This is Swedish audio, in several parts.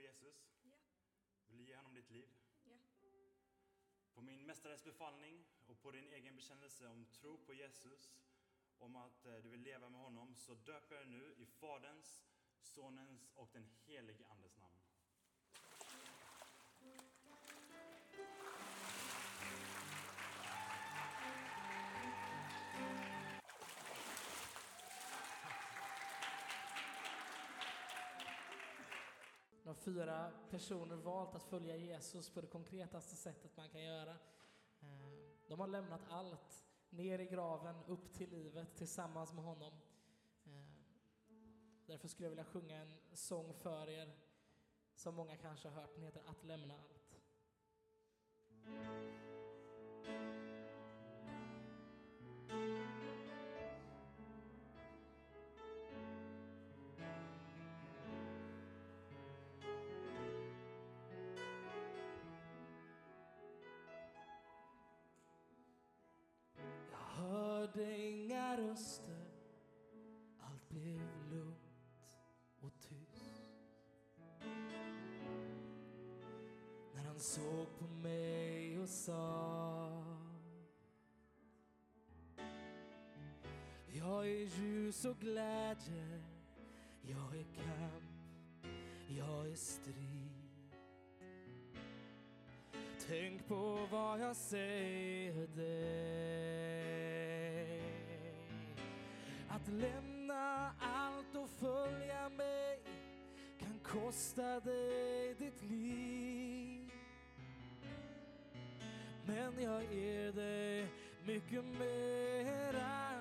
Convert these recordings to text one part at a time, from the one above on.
på Jesus? Ja. Vill du ge honom ditt liv? Ja. På min mästares befallning och på din egen bekännelse om tro på Jesus, om att eh, du vill leva med honom, så döper jag dig nu i Faderns, Sonens och den helige Andes namn. Nu har fyra personer valt att följa Jesus på det konkretaste sättet man kan göra. Eh, de har lämnat allt, ner i graven, upp till livet tillsammans med honom. Eh, därför skulle jag vilja sjunga en sång för er som många kanske har hört. Den heter Att lämna allt. Jag röster, allt blev lugnt och tyst. När han såg på mig och sa Jag är ljus och glädje, jag är kamp, jag är strid. Tänk på vad jag säger dig. Lämna allt och följa mig kan kosta dig ditt liv. Men jag ger dig mycket mera.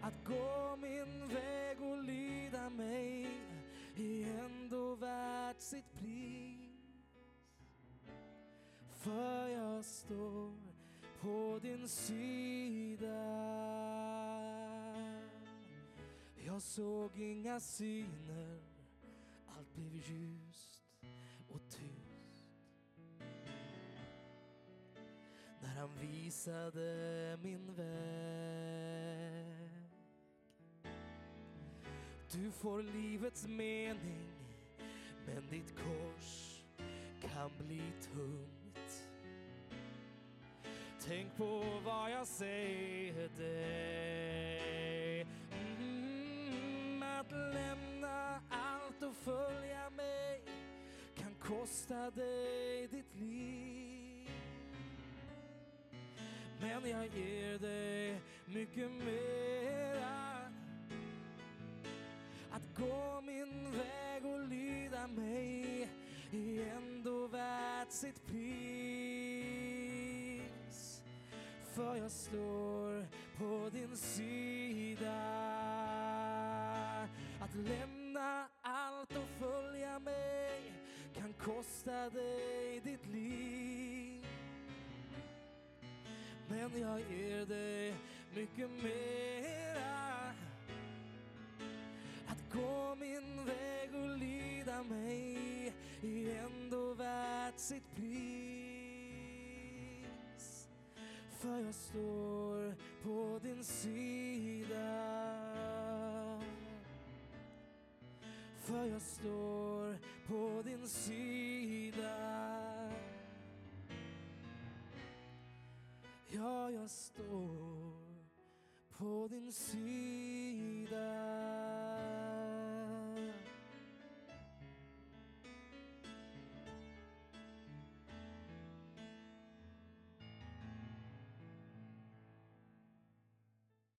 Att gå min väg och lyda mig är ändå värt sitt pris. För jag står på din sida. Jag såg inga syner, allt blev ljust och tyst. När han visade min väg. Du får livets mening, men ditt kors kan bli tungt. Tänk på vad jag säger dig att lämna allt och följa mig kan kosta dig ditt liv. Men jag ger dig mycket mera. Att gå min väg och lyda mig är ändå värt sitt pris. För jag står på din sida. Lämna allt och följa mig kan kosta dig ditt liv. Men jag ger dig mycket mera. Att gå min väg och lyda mig är ändå värt sitt pris. För jag står på din sida. För jag står på din sida. Ja, jag står på din sida.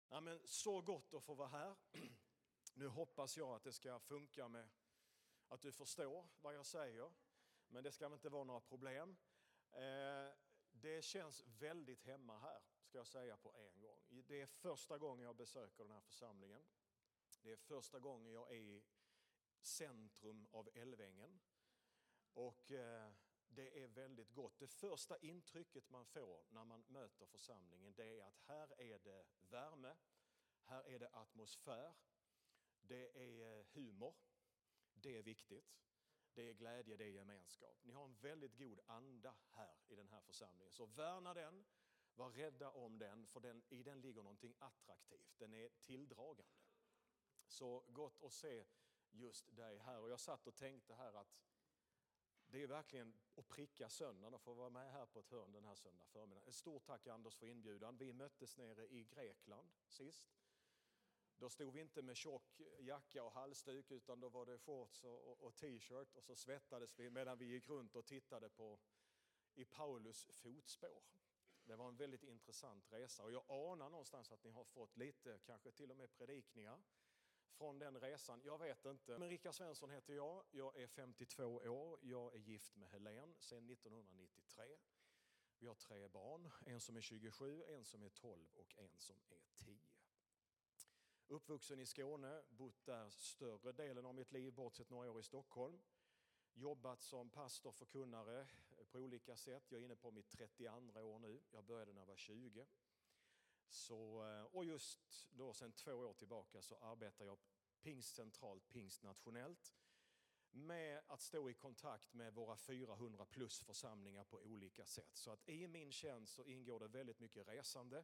Ja, men så gott att få vara här. Nu hoppas jag att det ska funka med att du förstår vad jag säger. Men det ska inte vara några problem. Eh, det känns väldigt hemma här, ska jag säga på en gång. Det är första gången jag besöker den här församlingen. Det är första gången jag är i centrum av Älvängen. Och eh, det är väldigt gott. Det första intrycket man får när man möter församlingen det är att här är det värme, här är det atmosfär, det är eh, humor, det är viktigt. Det är glädje, det är gemenskap. Ni har en väldigt god anda här i den här församlingen. Så värna den, var rädda om den, för den, i den ligger någonting attraktivt. Den är tilldragande. Så gott att se just dig här. Och jag satt och tänkte här att det är verkligen att pricka söndagen och få vara med här på ett hörn den här söndag förmiddagen. Ett stort tack Anders för inbjudan. Vi möttes nere i Grekland sist. Då stod vi inte med tjock jacka och halsduk utan då var det shorts och, och, och t-shirt och så svettades vi medan vi gick runt och tittade på i Paulus fotspår. Det var en väldigt intressant resa och jag anar någonstans att ni har fått lite, kanske till och med predikningar från den resan. Jag vet inte. Men Rickard Svensson heter jag. Jag är 52 år. Jag är gift med Helen sedan 1993. Vi har tre barn. En som är 27, en som är 12 och en som är 10. Uppvuxen i Skåne, bott där större delen av mitt liv, bortsett några år i Stockholm. Jobbat som pastor, förkunnare eh, på olika sätt. Jag är inne på mitt 32 år nu. Jag började när jag var 20. Så, eh, och just då sedan två år tillbaka så arbetar jag pingstcentralt, pingstnationellt med att stå i kontakt med våra 400 plus församlingar på olika sätt. Så att i min tjänst så ingår det väldigt mycket resande,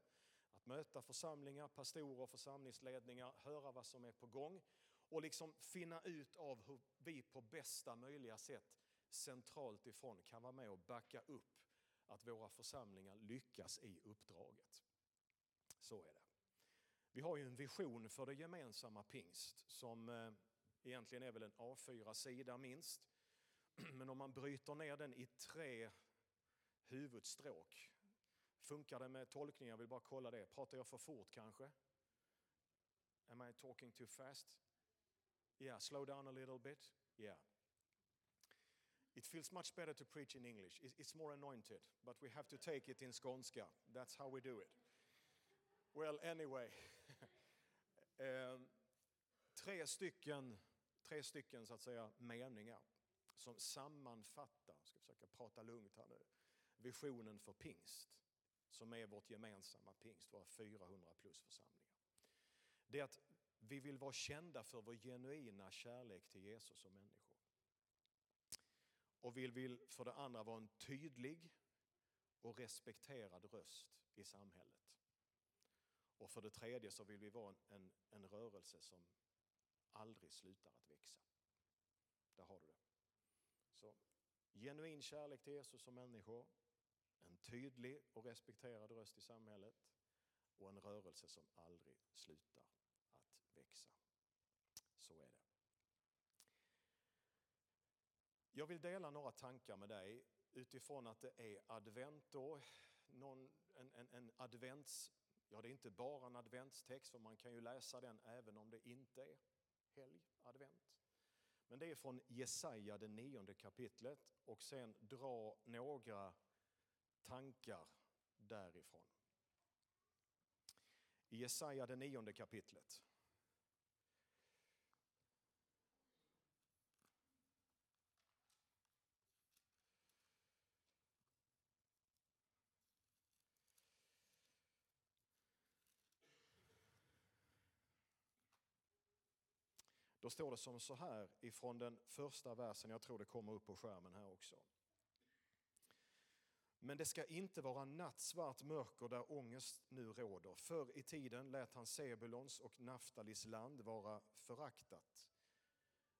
att möta församlingar, pastorer, församlingsledningar, höra vad som är på gång och liksom finna ut av hur vi på bästa möjliga sätt centralt ifrån kan vara med och backa upp att våra församlingar lyckas i uppdraget. Så är det. Vi har ju en vision för det gemensamma pingst som eh, egentligen är väl en A4-sida minst. Men om man bryter ner den i tre huvudstråk. Funkar det med tolkning? Jag vill bara kolla det. Pratar jag för fort kanske? Am I talking too fast? Yeah, slow down a little bit. Yeah. It feels much better to preach in English. It's more anointed, but we have to take it in skånska. That's how we do it. Well, anyway. um, tre stycken, tre stycken så att säga, meningar som sammanfattar, ska försöka prata lugnt här nu, visionen för pingst som är vårt gemensamma pingst, våra 400 plus församlingar. Det är att vi vill vara kända för vår genuina kärlek till Jesus som människor. Och vi vill för det andra vara en tydlig och respekterad röst i samhället. Och för det tredje så vill vi vara en, en rörelse som aldrig slutar att växa. Där har du det. Så genuin kärlek till Jesus som människor, en tydlig och respekterad röst i samhället och en rörelse som aldrig slutar att växa. Så är det. Jag vill dela några tankar med dig utifrån att det är advent då, någon, en, en, en advents Ja, det är inte bara en adventstext, för man kan ju läsa den även om det inte är helg, advent. Men det är från Jesaja, det nionde kapitlet, och sen dra några tankar därifrån. I Jesaja, det nionde kapitlet. Då står det som så här ifrån den första versen, jag tror det kommer upp på skärmen här också. Men det ska inte vara nattsvart mörker där ångest nu råder. Förr i tiden lät han Sebulons och Naftalis land vara föraktat.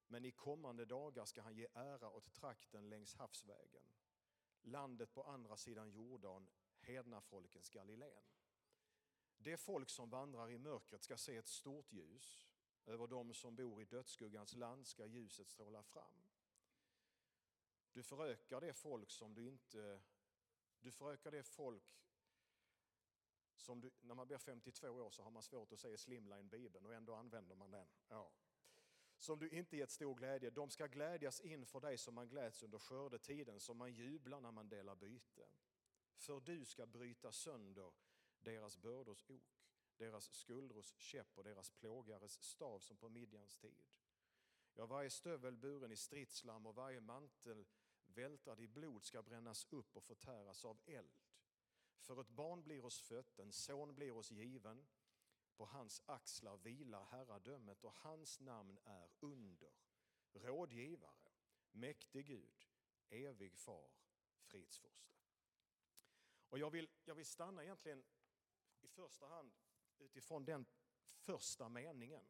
Men i kommande dagar ska han ge ära åt trakten längs havsvägen. Landet på andra sidan Jordan, hednafolkens Galileen. Det folk som vandrar i mörkret ska se ett stort ljus. Över dem som bor i dödsskuggans land ska ljuset stråla fram. Du förökar det folk som du inte... Du förökar det folk som du, när man blir 52 år så har man svårt att säga slimline bibeln och ändå använder man den. Ja. Som du inte gett stor glädje. De ska glädjas inför dig som man gläds under skördetiden, som man jublar när man delar byte. För du ska bryta sönder deras bördors ok deras skuldros käpp och deras plågares stav som på Midjans tid. Ja, varje stövel buren i stridslam och varje mantel vältrad i blod ska brännas upp och förtäras av eld. För ett barn blir oss fött, en son blir oss given. På hans axlar vilar herradömet och hans namn är under, rådgivare, mäktig Gud, evig far, fridsfurste. Och jag vill, jag vill stanna egentligen i första hand utifrån den första meningen.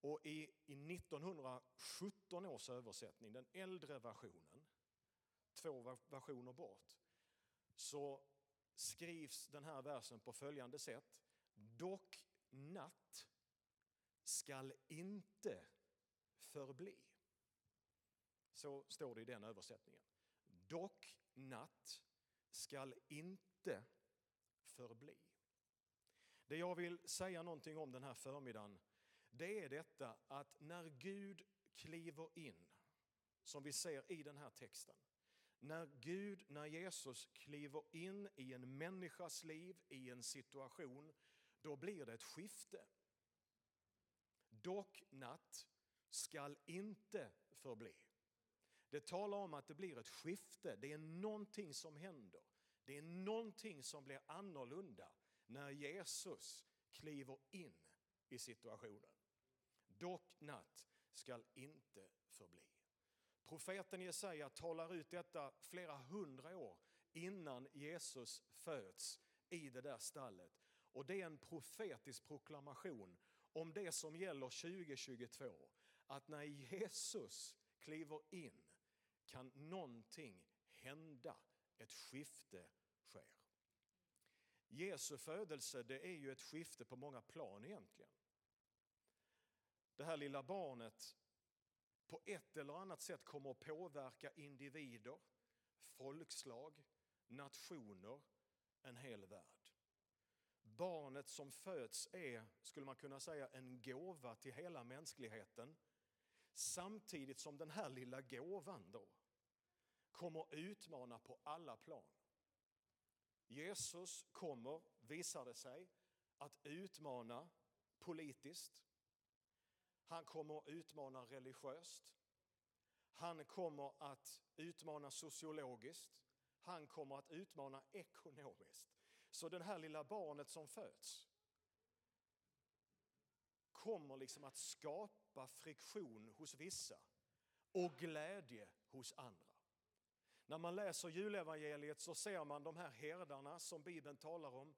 Och i, i 1917 års översättning, den äldre versionen, två versioner bort, så skrivs den här versen på följande sätt. Dock natt skall inte förbli. Så står det i den översättningen. Dock natt skall inte förbli. Det jag vill säga någonting om den här förmiddagen, det är detta att när Gud kliver in, som vi ser i den här texten, när Gud, när Jesus kliver in i en människas liv, i en situation, då blir det ett skifte. Dock natt skall inte förbli. Det talar om att det blir ett skifte, det är någonting som händer. Det är någonting som blir annorlunda när Jesus kliver in i situationen. Dock natt skall inte förbli. Profeten Jesaja talar ut detta flera hundra år innan Jesus föds i det där stallet. Och det är en profetisk proklamation om det som gäller 2022. Att när Jesus kliver in kan någonting hända, ett skifte sker. Jesu födelse det är ju ett skifte på många plan egentligen. Det här lilla barnet på ett eller annat sätt kommer att påverka individer, folkslag, nationer, en hel värld. Barnet som föds är, skulle man kunna säga, en gåva till hela mänskligheten. Samtidigt som den här lilla gåvan då kommer utmana på alla plan. Jesus kommer, visar det sig, att utmana politiskt. Han kommer att utmana religiöst. Han kommer att utmana sociologiskt. Han kommer att utmana ekonomiskt. Så det här lilla barnet som föds kommer liksom att skapa friktion hos vissa och glädje hos andra. När man läser julevangeliet så ser man de här herdarna som Bibeln talar om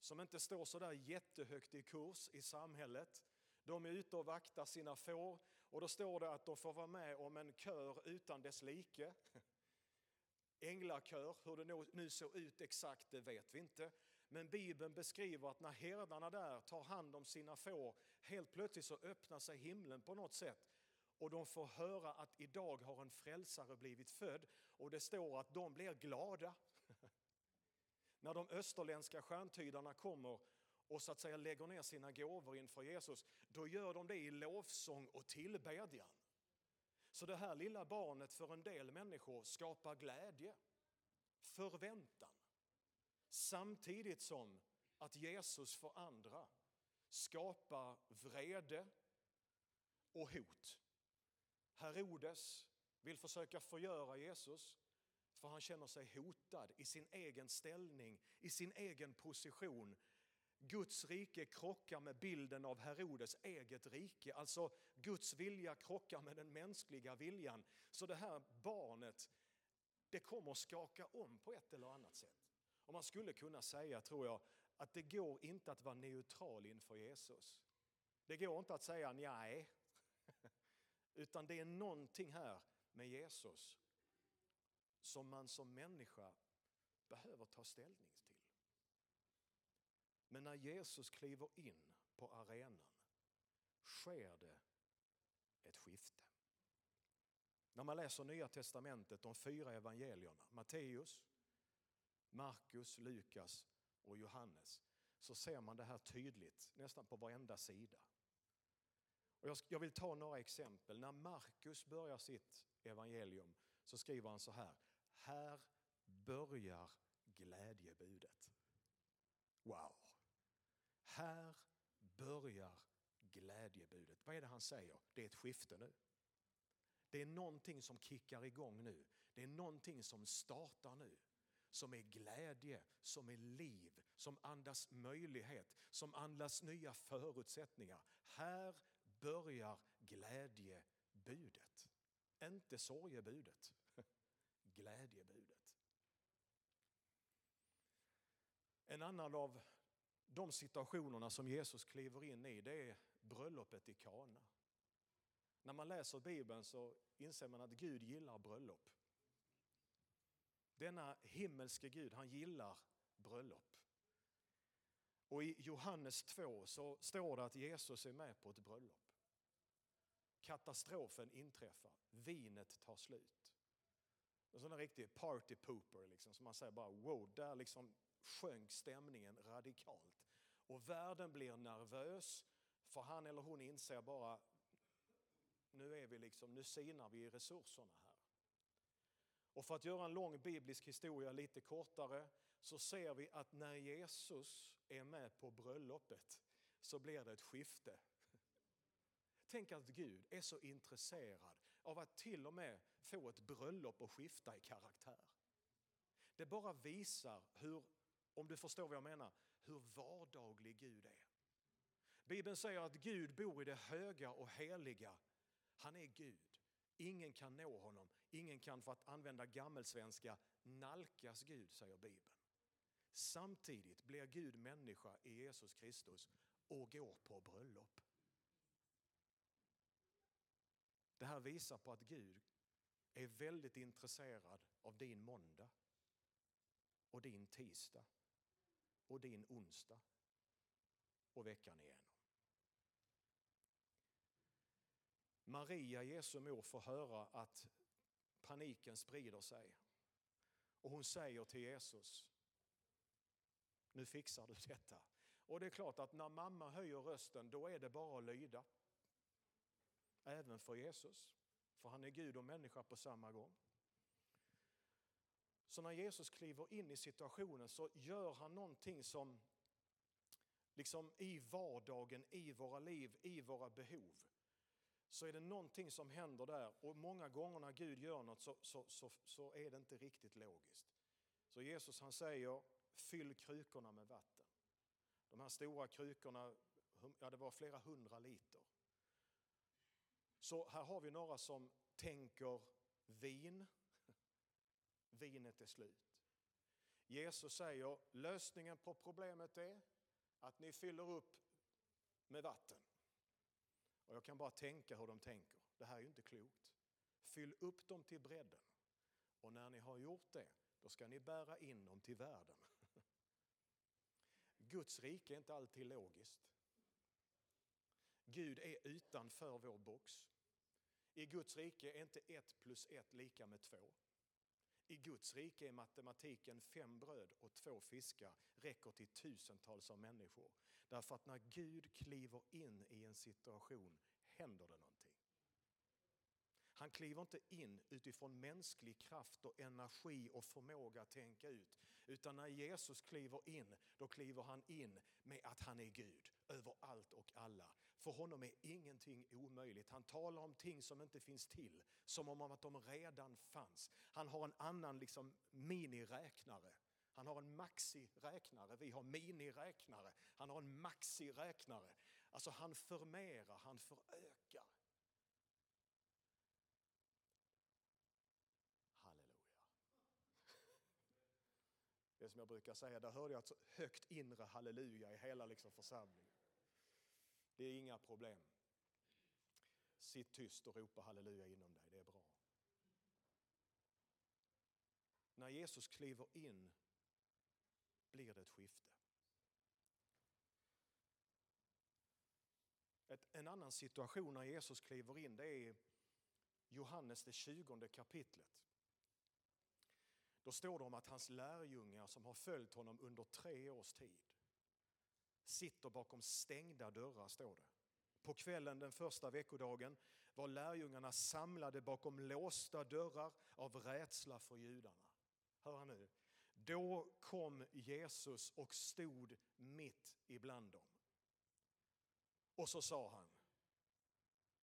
som inte står så där jättehögt i kurs i samhället. De är ute och vaktar sina får och då står det att de får vara med om en kör utan dess like. Änglakör, hur det nu såg ut exakt det vet vi inte. Men Bibeln beskriver att när herdarna där tar hand om sina får, helt plötsligt så öppnar sig himlen på något sätt och de får höra att idag har en frälsare blivit född och det står att de blir glada. När de österländska stjärntydarna kommer och så att säga lägger ner sina gåvor inför Jesus, då gör de det i lovsång och tillbedjan. Så det här lilla barnet för en del människor skapar glädje, förväntan. Samtidigt som att Jesus för andra skapar vrede och hot. Herodes vill försöka förgöra Jesus för han känner sig hotad i sin egen ställning, i sin egen position. Guds rike krockar med bilden av Herodes eget rike. Alltså Guds vilja krockar med den mänskliga viljan. Så det här barnet, det kommer att skaka om på ett eller annat sätt. Och man skulle kunna säga, tror jag, att det går inte att vara neutral inför Jesus. Det går inte att säga nej. Utan det är någonting här med Jesus som man som människa behöver ta ställning till. Men när Jesus kliver in på arenan sker det ett skifte. När man läser Nya Testamentet, de fyra evangelierna, Matteus, Markus, Lukas och Johannes, så ser man det här tydligt nästan på varenda sida. Och jag vill ta några exempel. När Markus börjar sitt evangelium så skriver han så här. Här börjar glädjebudet. Wow! Här börjar glädjebudet. Vad är det han säger? Det är ett skifte nu. Det är någonting som kickar igång nu. Det är någonting som startar nu. Som är glädje, som är liv, som andas möjlighet, som andas nya förutsättningar. Här börjar glädjebudet. Inte sorgebudet, glädjebudet. En annan av de situationerna som Jesus kliver in i det är bröllopet i Kana. När man läser Bibeln så inser man att Gud gillar bröllop. Denna himmelske Gud, han gillar bröllop. Och i Johannes 2 så står det att Jesus är med på ett bröllop. Katastrofen inträffar, vinet tar slut. En sån där riktig party pooper, liksom, som man säger bara wow, där liksom sjönk stämningen radikalt. Och världen blir nervös, för han eller hon inser bara, nu är vi liksom, nu sinar vi i resurserna här. Och för att göra en lång biblisk historia lite kortare så ser vi att när Jesus är med på bröllopet så blir det ett skifte. Tänk att Gud är så intresserad av att till och med få ett bröllop att skifta i karaktär. Det bara visar hur, om du förstår vad jag menar, hur vardaglig Gud är. Bibeln säger att Gud bor i det höga och heliga. Han är Gud. Ingen kan nå honom. Ingen kan, för att använda gammelsvenska, nalkas Gud, säger Bibeln. Samtidigt blir Gud människa i Jesus Kristus och går på bröllop. Det här visar på att Gud är väldigt intresserad av din måndag och din tisdag och din onsdag och veckan igenom. Maria, Jesu mor, får höra att paniken sprider sig. Och hon säger till Jesus, nu fixar du detta. Och det är klart att när mamma höjer rösten, då är det bara att lyda. Även för Jesus, för han är Gud och människa på samma gång. Så när Jesus kliver in i situationen så gör han någonting som liksom i vardagen, i våra liv, i våra behov så är det någonting som händer där och många gånger när Gud gör något så, så, så, så är det inte riktigt logiskt. Så Jesus han säger fyll krukorna med vatten. De här stora krukorna, ja det var flera hundra liter. Så här har vi några som tänker vin, vinet är slut. Jesus säger lösningen på problemet är att ni fyller upp med vatten. Och jag kan bara tänka hur de tänker. Det här är ju inte klokt. Fyll upp dem till bredden. Och när ni har gjort det, då ska ni bära in dem till världen. Guds rike är inte alltid logiskt. Gud är utanför vår box. I Guds rike är inte ett plus ett lika med två. I Guds rike är matematiken fem bröd och två fiskar räcker till tusentals av människor. Därför att när Gud kliver in i en situation händer det någonting. Han kliver inte in utifrån mänsklig kraft och energi och förmåga att tänka ut. Utan när Jesus kliver in, då kliver han in med att han är Gud över allt och alla. För honom är ingenting omöjligt. Han talar om ting som inte finns till, som om att de redan fanns. Han har en annan liksom miniräknare. Han har en maxiräknare, vi har miniräknare. Han har en maxiräknare. Alltså han förmerar, han förökar. Det som jag brukar säga, där hörde jag ett högt inre halleluja i hela liksom församlingen. Det är inga problem. Sitt tyst och ropa halleluja inom dig, det är bra. När Jesus kliver in blir det ett skifte. Ett, en annan situation när Jesus kliver in det är Johannes det 20 kapitlet. Då står det om att hans lärjungar som har följt honom under tre års tid sitter bakom stängda dörrar, står det. På kvällen den första veckodagen var lärjungarna samlade bakom låsta dörrar av rädsla för judarna. Hör nu. Då kom Jesus och stod mitt ibland dem. Och så sa han,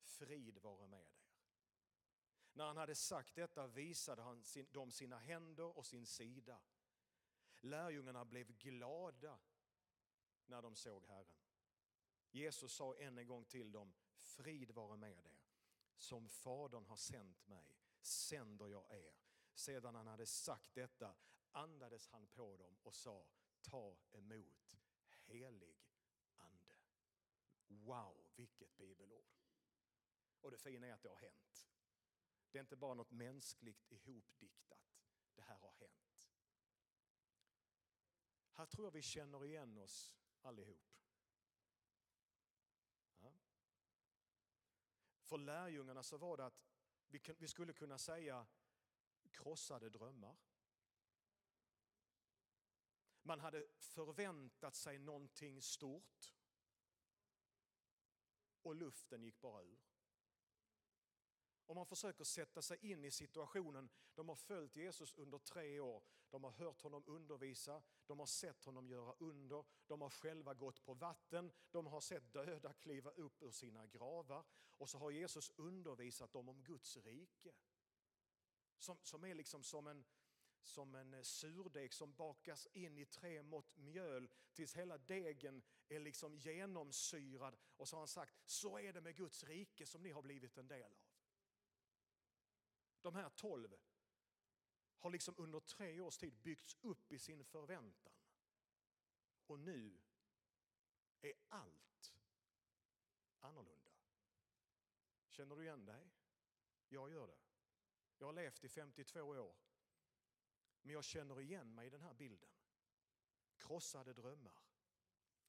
frid vare med er. När han hade sagt detta visade han dem sina händer och sin sida. Lärjungarna blev glada när de såg Herren. Jesus sa än en gång till dem, frid vare med er. Som Fadern har sänt mig sänder jag er. Sedan han hade sagt detta andades han på dem och sa, ta emot helig ande. Wow, vilket bibelord! Och det fina är att det har hänt. Det är inte bara något mänskligt ihopdiktat. Det här har hänt. Här tror jag vi känner igen oss allihop. Ja. För lärjungarna så var det att vi skulle kunna säga krossade drömmar. Man hade förväntat sig någonting stort och luften gick bara ur. Om man försöker sätta sig in i situationen, de har följt Jesus under tre år, de har hört honom undervisa, de har sett honom göra under, de har själva gått på vatten, de har sett döda kliva upp ur sina gravar och så har Jesus undervisat dem om Guds rike. Som, som är liksom som en, som en surdeg som bakas in i tre mått mjöl tills hela degen är liksom genomsyrad. Och så har han sagt, så är det med Guds rike som ni har blivit en del av. De här tolv har liksom under tre års tid byggts upp i sin förväntan. Och nu är allt annorlunda. Känner du igen dig? Jag gör det. Jag har levt i 52 år. Men jag känner igen mig i den här bilden. Krossade drömmar.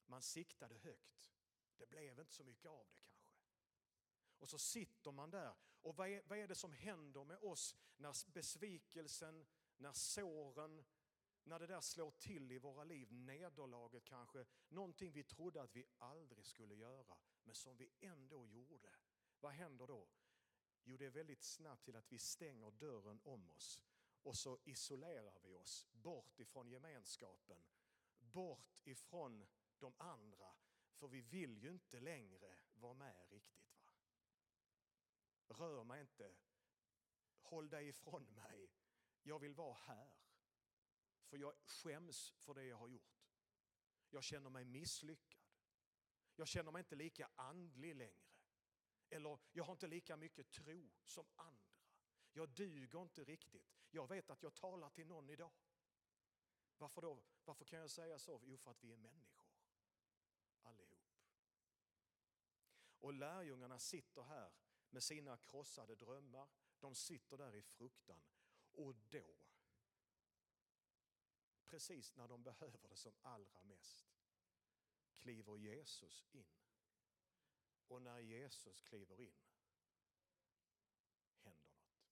Man siktade högt. Det blev inte så mycket av det kanske. Och så sitter man där. Och vad är, vad är det som händer med oss när besvikelsen, när såren, när det där slår till i våra liv, nederlaget kanske, någonting vi trodde att vi aldrig skulle göra, men som vi ändå gjorde. Vad händer då? Jo, det är väldigt snabbt till att vi stänger dörren om oss. Och så isolerar vi oss bort ifrån gemenskapen, bort ifrån de andra, för vi vill ju inte längre vara med Rör mig inte, håll dig ifrån mig, jag vill vara här. För jag skäms för det jag har gjort. Jag känner mig misslyckad. Jag känner mig inte lika andlig längre. Eller jag har inte lika mycket tro som andra. Jag duger inte riktigt. Jag vet att jag talar till någon idag. Varför då? Varför kan jag säga så? Jo, för att vi är människor. Allihop. Och lärjungarna sitter här med sina krossade drömmar. De sitter där i fruktan. Och då, precis när de behöver det som allra mest, kliver Jesus in. Och när Jesus kliver in händer något.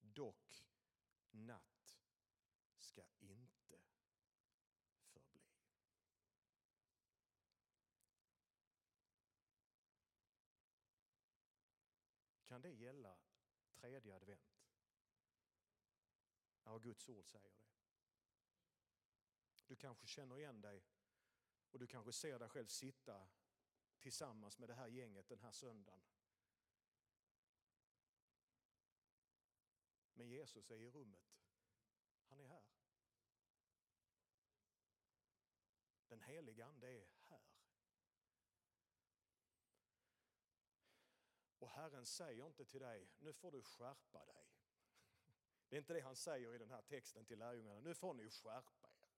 Dock natt ska inte förbli. Kan det gälla tredje advent? Ja, Guds ord säger det. Du kanske känner igen dig och du kanske ser dig själv sitta tillsammans med det här gänget den här söndagen. Men Jesus är i rummet. Han är här. Den heliga Ande är här. Och Herren säger inte till dig, nu får du skärpa dig. Det är inte det han säger i den här texten till lärjungarna, nu får ni skärpa er.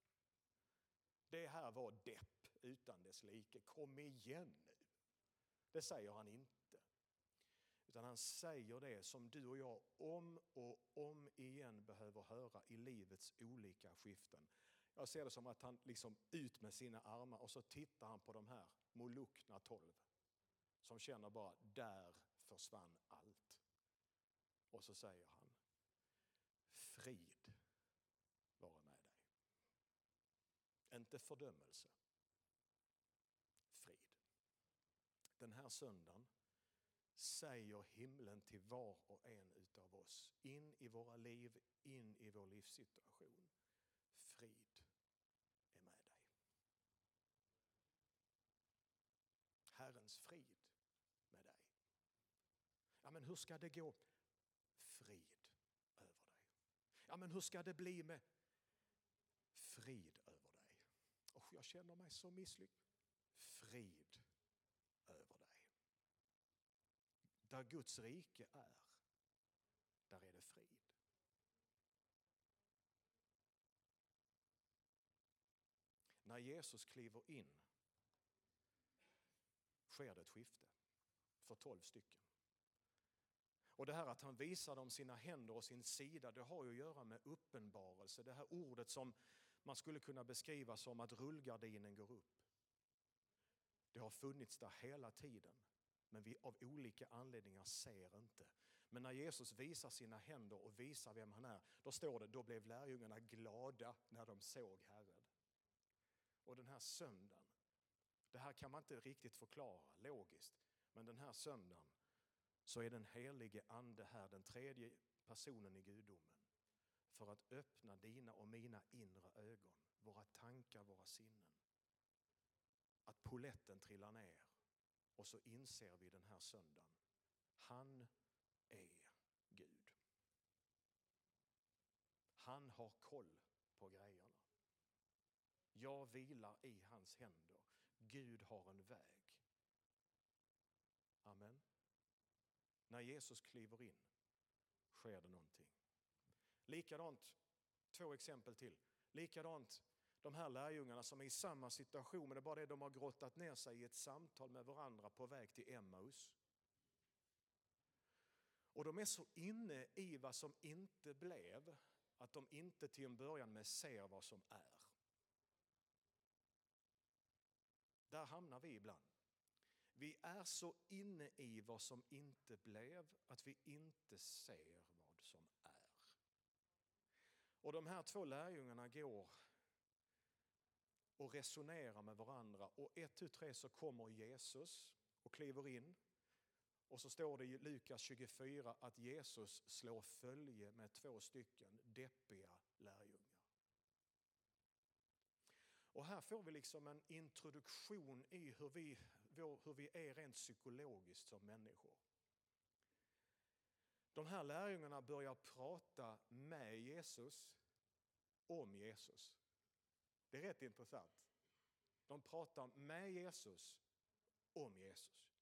Det här var depp utan dess like, kom igen nu. Det säger han inte. Utan han säger det som du och jag om och om igen behöver höra i livets olika skiften. Jag ser det som att han liksom ut med sina armar och så tittar han på de här molukna tolv. Som känner bara, där försvann allt. Och så säger han, frid vare med dig. Inte fördömelse, frid. den här söndagen säger himlen till var och en utav oss, in i våra liv, in i vår livssituation. Frid är med dig. Herrens frid men hur ska det gå? Frid över dig. Ja, men hur ska det bli med frid över dig? Och jag känner mig så misslyckad. Frid över dig. Där Guds rike är, där är det frid. När Jesus kliver in sker det ett skifte för tolv stycken. Och det här att han visar dem sina händer och sin sida, det har ju att göra med uppenbarelse. Det här ordet som man skulle kunna beskriva som att rullgardinen går upp. Det har funnits där hela tiden, men vi av olika anledningar ser inte. Men när Jesus visar sina händer och visar vem han är, då står det, då blev lärjungarna glada när de såg Herren. Och den här söndagen, det här kan man inte riktigt förklara logiskt, men den här söndagen så är den helige ande här, den tredje personen i gudomen, för att öppna dina och mina inre ögon, våra tankar, våra sinnen. Att poletten trillar ner och så inser vi den här söndagen, han är Gud. Han har koll på grejerna. Jag vilar i hans händer. Gud har en väg. Amen. När Jesus kliver in sker det någonting. Likadant, två exempel till. Likadant de här lärjungarna som är i samma situation men det är bara det de har grottat ner sig i ett samtal med varandra på väg till Emmaus. Och de är så inne i vad som inte blev att de inte till en början med ser vad som är. Där hamnar vi ibland. Vi är så inne i vad som inte blev att vi inte ser vad som är. Och de här två lärjungarna går och resonerar med varandra och ett, tu, tre så kommer Jesus och kliver in. Och så står det i Lukas 24 att Jesus slår följe med två stycken deppiga lärjungar. Och här får vi liksom en introduktion i hur vi, hur vi är rent psykologiskt som människor. De här lärjungarna börjar prata med Jesus om Jesus. Det är rätt intressant. De pratar med Jesus om Jesus.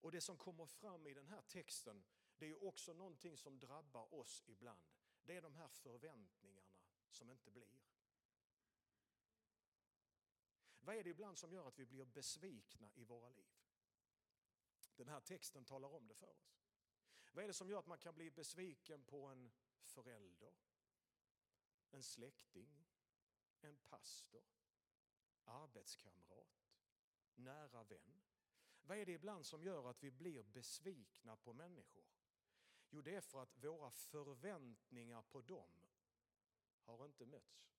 Och det som kommer fram i den här texten, det är också någonting som drabbar oss ibland. Det är de här förväntningarna som inte blir. Vad är det ibland som gör att vi blir besvikna i våra liv? Den här texten talar om det för oss. Vad är det som gör att man kan bli besviken på en förälder, en släkting, en pastor, arbetskamrat, nära vän? Vad är det ibland som gör att vi blir besvikna på människor? Jo, det är för att våra förväntningar på dem har inte mötts.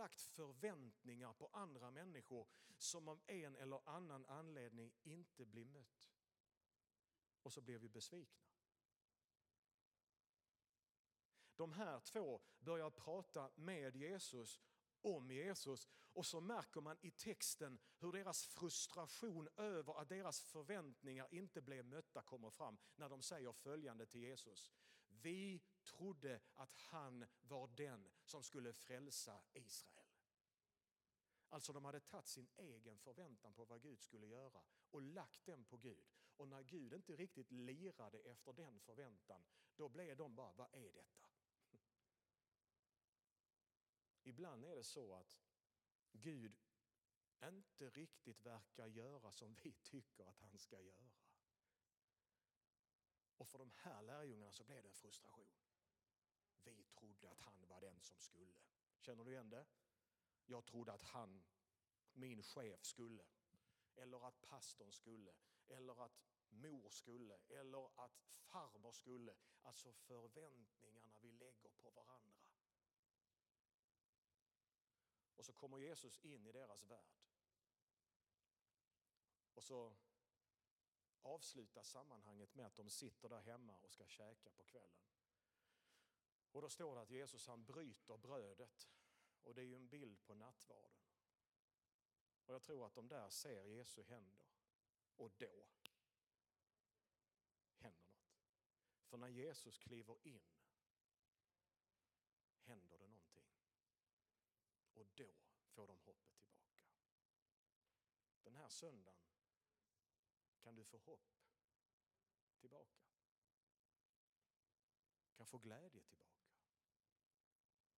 Lagt förväntningar på andra människor som av en eller annan anledning inte blir mött. Och så blir vi besvikna. De här två börjar prata med Jesus om Jesus och så märker man i texten hur deras frustration över att deras förväntningar inte blev mötta kommer fram när de säger följande till Jesus. Vi trodde att han var den som skulle frälsa Israel. Alltså de hade tagit sin egen förväntan på vad Gud skulle göra och lagt den på Gud. Och när Gud inte riktigt lirade efter den förväntan, då blev de bara, vad är detta? Ibland är det så att Gud inte riktigt verkar göra som vi tycker att han ska göra. Och för de här lärjungarna så blev det en frustration. Vi trodde att han var den som skulle. Känner du igen det? Jag trodde att han, min chef skulle. Eller att pastorn skulle. Eller att mor skulle. Eller att farmor skulle. Alltså förväntningarna vi lägger på varandra. Och så kommer Jesus in i deras värld. Och så avslutas sammanhanget med att de sitter där hemma och ska käka på kvällen. Och då står det att Jesus han bryter brödet och det är ju en bild på nattvarden. Och jag tror att de där ser Jesu händer och då händer något. För när Jesus kliver in händer det någonting. Och då får de hoppet tillbaka. Den här söndagen kan du få hopp tillbaka. Kan få glädje tillbaka.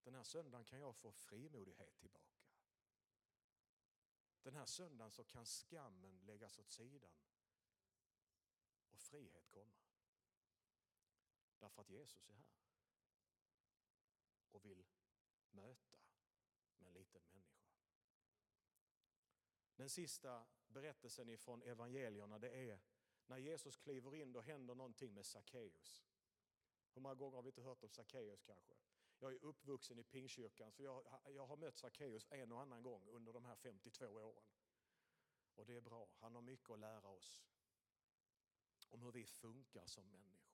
Den här söndagen kan jag få frimodighet tillbaka. Den här söndagen så kan skammen läggas åt sidan och frihet komma. Därför att Jesus är här och vill möta med en liten människa. Den sista berättelsen ifrån evangelierna det är när Jesus kliver in då händer någonting med Sackeus. Hur många gånger har vi inte hört om Sackeus kanske? Jag är uppvuxen i Pingstkyrkan så jag, jag har mött Sackeus en och annan gång under de här 52 åren. Och det är bra, han har mycket att lära oss om hur vi funkar som människor.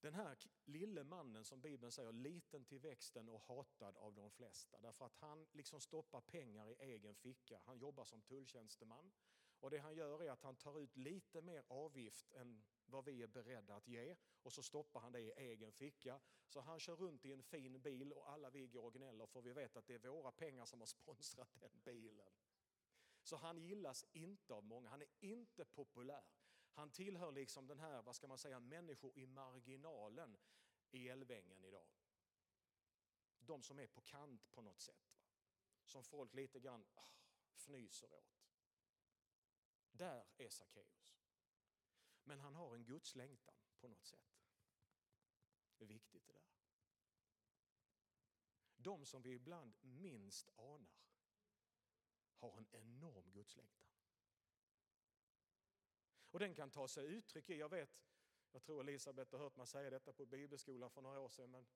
Den här lille mannen som Bibeln säger, liten till växten och hatad av de flesta. Därför att han liksom stoppar pengar i egen ficka. Han jobbar som tulltjänsteman. Och det han gör är att han tar ut lite mer avgift än vad vi är beredda att ge och så stoppar han det i egen ficka. Så han kör runt i en fin bil och alla vi går och gnäller för vi vet att det är våra pengar som har sponsrat den bilen. Så han gillas inte av många, han är inte populär. Han tillhör liksom den här, vad ska man säga, människor i marginalen i Älvängen idag. De som är på kant på något sätt. Som folk lite grann oh, fnyser åt. Där är Sackeus. Men han har en gudslängtan på något sätt. Det är viktigt det där. De som vi ibland minst anar har en enorm gudslängtan. Och den kan ta sig uttryck i, jag vet, jag tror Elisabeth har hört mig säga detta på bibelskolan för några år sedan, men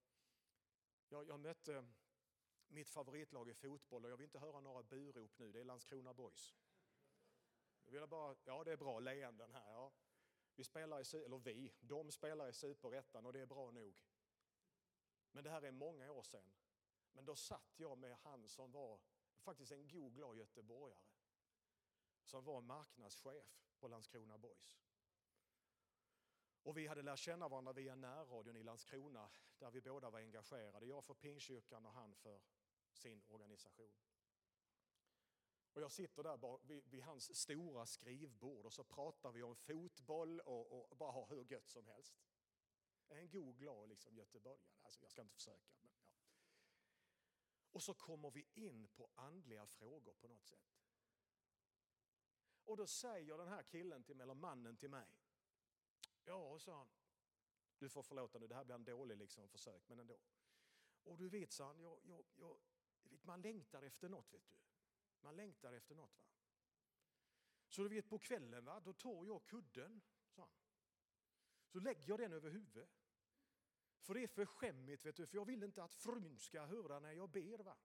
jag, jag mötte eh, mitt favoritlag i fotboll och jag vill inte höra några burop nu, det är Landskrona Boys. Jag vill bara, ja det är bra leenden här, ja. Vi spelar i, eller vi, de spelar i superettan och det är bra nog. Men det här är många år sedan. Men då satt jag med han som var faktiskt en god, glad göteborgare. Som var marknadschef på Landskrona Boys. Och vi hade lärt känna varandra via närradion i Landskrona där vi båda var engagerade. Jag för Pingstkyrkan och han för sin organisation. Och jag sitter där vid, vid, hans stora skrivbord och så pratar vi om fotboll och, och bara har hur gött som helst. En god, glad liksom, göteborgare. Alltså, jag ska inte försöka. Men, ja. Och så kommer vi in på andliga frågor på något sätt. Och då säger den här killen till mig, eller mannen till mig. Ja, sa han. Du får förlåta nu, det här blir en dålig liksom, försök, men ändå. Och du vet, sa han, jag, jag, jag, man längtar efter något, vet du. Man längtar efter något. Va? Så du vet på kvällen, va, då tar jag kudden, sa han. Så lägger jag den över huvudet. För det är för skämmigt, vet du, för jag vill inte att frun ska höra när jag ber. Va?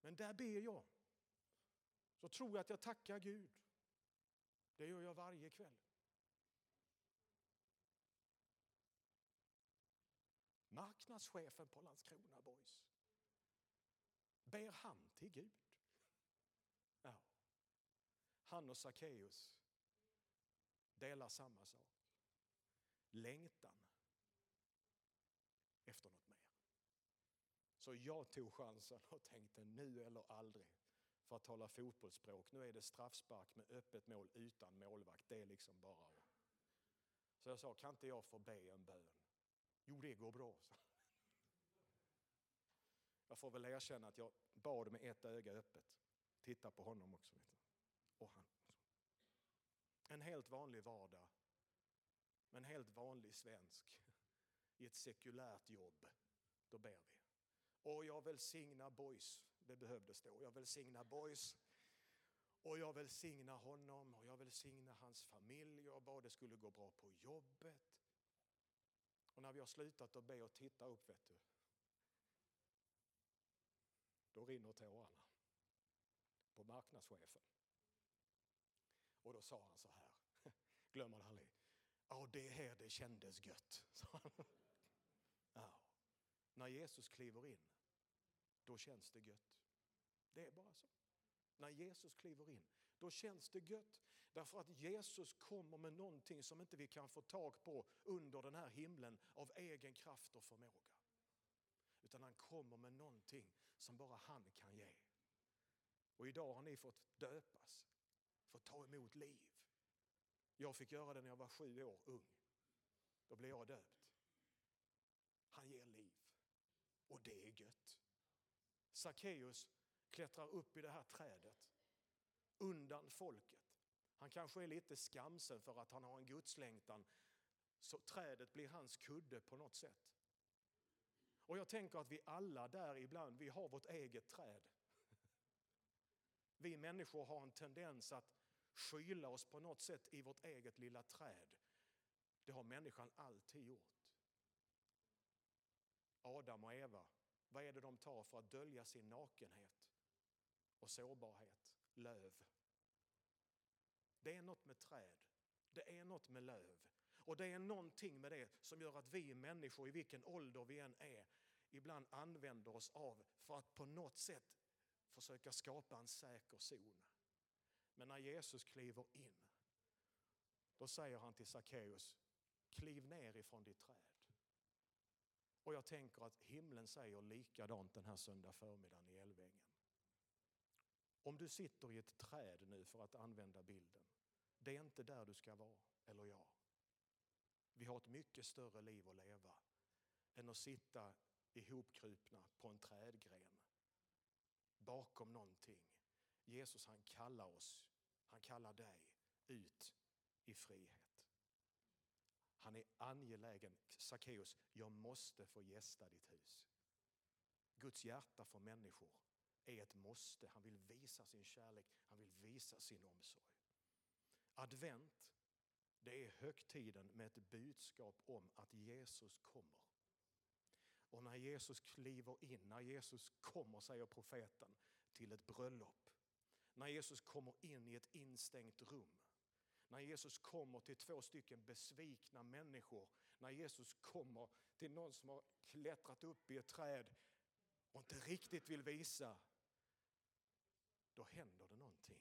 Men där ber jag. Så tror jag att jag tackar Gud. Det gör jag varje kväll. Marknadschefen på Landskrona Boys ber han till Gud. Ja. Han och Sackeus delar samma sak. Längtan efter något mer. Så jag tog chansen och tänkte nu eller aldrig. För att tala fotbollsspråk, nu är det straffspark med öppet mål utan målvakt. Det är liksom bara Så jag sa, kan inte jag få be en bön? Jo, det går bra, så. Jag får väl erkänna att jag bad med ett öga öppet. Titta på honom också. Och han. En helt vanlig vardag. En helt vanlig svensk. I ett sekulärt jobb. Då ber vi. Och jag välsignar boys. Det behövde stå. Jag välsignar boys. Och jag välsignar honom och jag välsignar hans familj. och bad det skulle gå bra på jobbet. Och när vi har slutat att be och titta upp, vet du, då rinner tårarna på marknadschefen. Och då sa han så här, glömmer han aldrig. Ja, det här det kändes gött, sa han. Ja. När Jesus kliver in, då känns det gött. Det är bara så. När Jesus kliver in, då känns det gött. Därför att Jesus kommer med någonting som inte vi kan få tag på under den här himlen av egen kraft och förmåga. Utan han kommer med någonting som bara han kan ge. Och idag har ni fått döpas, fått ta emot liv. Jag fick göra det när jag var sju år ung. då blev jag döpt. Han ger liv. Och det är gött. Sackeus klättrar upp i det här trädet undan folket. Han kanske är lite skamsen för att han har en gudslängtan så trädet blir hans kudde på något sätt. Och jag tänker att vi alla där ibland, vi har vårt eget träd. Vi människor har en tendens att skyla oss på något sätt i vårt eget lilla träd. Det har människan alltid gjort. Adam och Eva, vad är det de tar för att dölja sin nakenhet och sårbarhet? Löv. Det är något med träd. Det är något med löv. Och det är någonting med det som gör att vi människor, i vilken ålder vi än är, ibland använder oss av för att på något sätt försöka skapa en säker zon. Men när Jesus kliver in, då säger han till Sackeus, kliv ner ifrån ditt träd. Och jag tänker att himlen säger likadant den här söndag förmiddagen i Älvängen. Om du sitter i ett träd nu för att använda bilden, det är inte där du ska vara, eller jag. Vi har ett mycket större liv att leva än att sitta ihopkrupna på en trädgren bakom någonting. Jesus han kallar oss, han kallar dig ut i frihet. Han är angelägen, Sackeus, jag måste få gästa ditt hus. Guds hjärta för människor är ett måste. Han vill visa sin kärlek, han vill visa sin omsorg. Advent, det är högtiden med ett budskap om att Jesus kommer. Och när Jesus kliver in, när Jesus kommer, säger profeten, till ett bröllop. När Jesus kommer in i ett instängt rum. När Jesus kommer till två stycken besvikna människor. När Jesus kommer till någon som har klättrat upp i ett träd och inte riktigt vill visa. Då händer det någonting.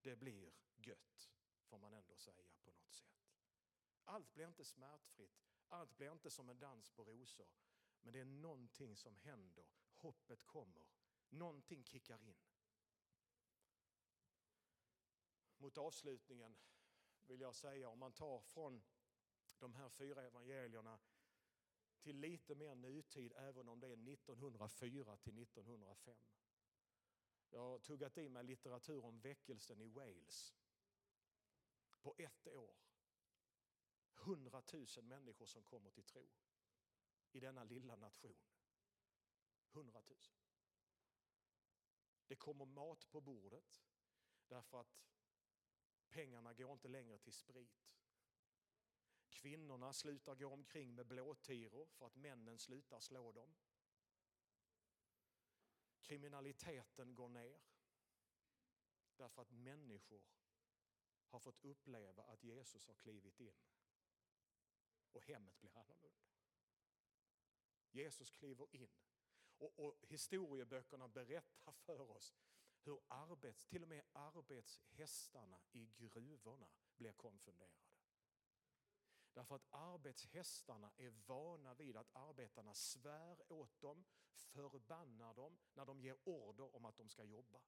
Det blir gött, får man ändå säga på något sätt. Allt blir inte smärtfritt, allt blir inte som en dans på rosor. Men det är någonting som händer, hoppet kommer, någonting kickar in. Mot avslutningen vill jag säga, om man tar från de här fyra evangelierna till lite mer nutid, även om det är 1904 till 1905. Jag har tuggat i mig litteratur om väckelsen i Wales. På ett år. hundratusen människor som kommer till tro i denna lilla nation. Hundratusen. Det kommer mat på bordet därför att pengarna går inte längre till sprit. Kvinnorna slutar gå omkring med blåtiror för att männen slutar slå dem. Kriminaliteten går ner därför att människor har fått uppleva att Jesus har klivit in och hemmet blir annorlunda. Jesus kliver in och, och historieböckerna berättar för oss hur arbets, till och med arbetshästarna i gruvorna blir konfunderade. Därför att arbetshästarna är vana vid att arbetarna svär åt dem, förbannar dem när de ger order om att de ska jobba.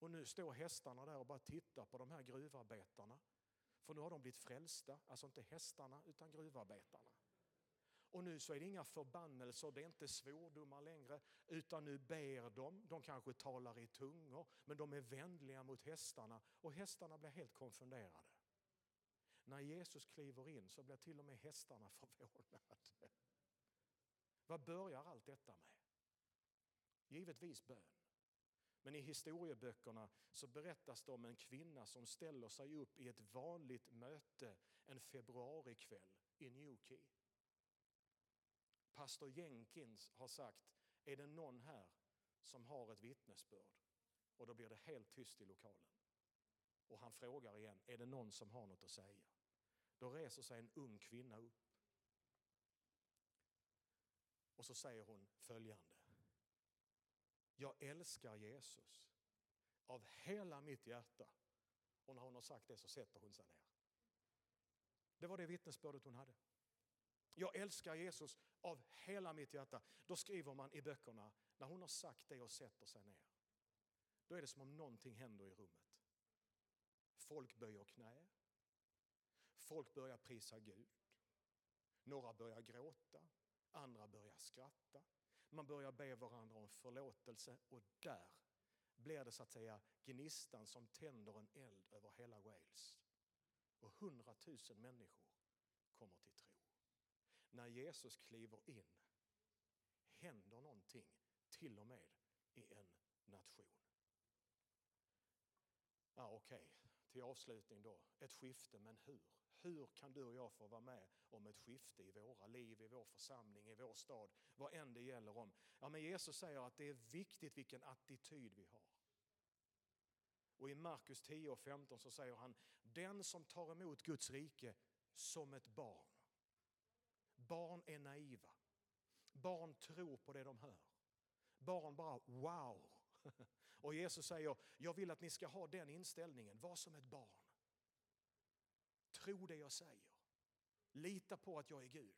Och nu står hästarna där och bara tittar på de här gruvarbetarna. För nu har de blivit frälsta, alltså inte hästarna utan gruvarbetarna. Och nu så är det inga förbannelser, det är inte svordomar längre, utan nu ber de, de kanske talar i tungor, men de är vänliga mot hästarna och hästarna blir helt konfunderade. När Jesus kliver in så blir till och med hästarna förvånade. Vad börjar allt detta med? Givetvis bön. Men i historieböckerna så berättas det om en kvinna som ställer sig upp i ett vanligt möte en februarikväll i Newquay. Pastor Jenkins har sagt, är det någon här som har ett vittnesbörd? Och då blir det helt tyst i lokalen. Och han frågar igen, är det någon som har något att säga? Då reser sig en ung kvinna upp. Och så säger hon följande. Jag älskar Jesus av hela mitt hjärta. Och när hon har sagt det så sätter hon sig ner. Det var det vittnesbördet hon hade. Jag älskar Jesus av hela mitt hjärta. Då skriver man i böckerna, när hon har sagt det och sätter sig ner, då är det som om någonting händer i rummet. Folk böjer knä. Folk börjar prisa Gud. Några börjar gråta, andra börjar skratta. Man börjar be varandra om förlåtelse och där blir det så att säga gnistan som tänder en eld över hela Wales. Och hundratusen människor kommer till tro. När Jesus kliver in händer någonting, till och med i en nation. Ja, Okej, okay. till avslutning då. Ett skifte, men hur? Hur kan du och jag få vara med om ett skifte i våra liv, i vår församling, i vår stad, vad än det gäller om? Ja, men Jesus säger att det är viktigt vilken attityd vi har. Och i Markus 10 och 15 så säger han, den som tar emot Guds rike som ett barn. Barn är naiva. Barn tror på det de hör. Barn bara wow. Och Jesus säger, jag vill att ni ska ha den inställningen, var som ett barn. Tro det jag säger. Lita på att jag är Gud.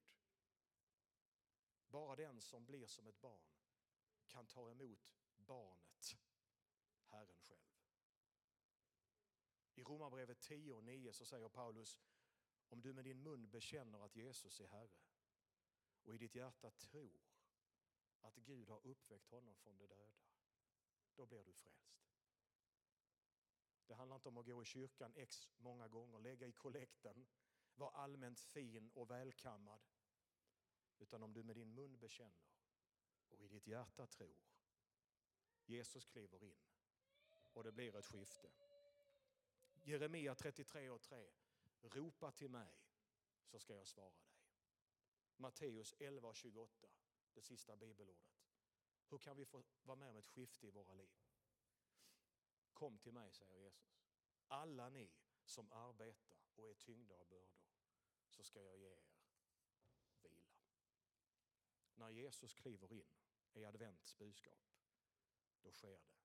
Bara den som blir som ett barn kan ta emot barnet, Herren själv. I Romarbrevet 10 och 9 så säger Paulus, om du med din mun bekänner att Jesus är Herre och i ditt hjärta tror att Gud har uppväckt honom från de döda, då blir du frälst. Det handlar inte om att gå i kyrkan x många gånger, lägga i kollekten, vara allmänt fin och välkammad. Utan om du med din mun bekänner och i ditt hjärta tror. Jesus kliver in och det blir ett skifte. Jeremia 33 och 3. Ropa till mig så ska jag svara dig. Matteus 11 och 28, det sista bibelordet. Hur kan vi få vara med om ett skifte i våra liv? Kom till mig, säger Jesus. Alla ni som arbetar och är tyngda av bördor, så ska jag ge er vila. När Jesus kliver in i advents budskap, då sker det.